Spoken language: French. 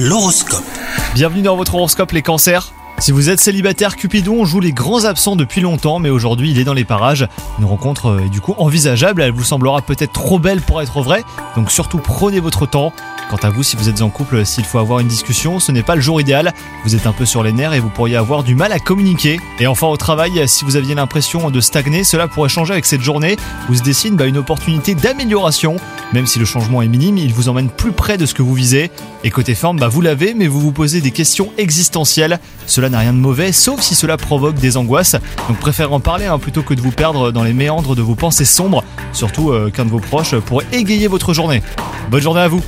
L'horoscope. Bienvenue dans votre horoscope les cancers. Si vous êtes célibataire, Cupidon joue les grands absents depuis longtemps, mais aujourd'hui il est dans les parages. Une rencontre euh, est du coup envisageable, elle vous semblera peut-être trop belle pour être vraie, donc surtout prenez votre temps. Quant à vous, si vous êtes en couple, s'il faut avoir une discussion, ce n'est pas le jour idéal. Vous êtes un peu sur les nerfs et vous pourriez avoir du mal à communiquer. Et enfin au travail, si vous aviez l'impression de stagner, cela pourrait changer avec cette journée où se dessine bah, une opportunité d'amélioration. Même si le changement est minime, il vous emmène plus près de ce que vous visez. Et côté forme, bah, vous l'avez, mais vous vous posez des questions existentielles. Cela n'a rien de mauvais, sauf si cela provoque des angoisses. Donc préférez en parler hein, plutôt que de vous perdre dans les méandres de vos pensées sombres. Surtout euh, qu'un de vos proches pourrait égayer votre journée. Bonne journée à vous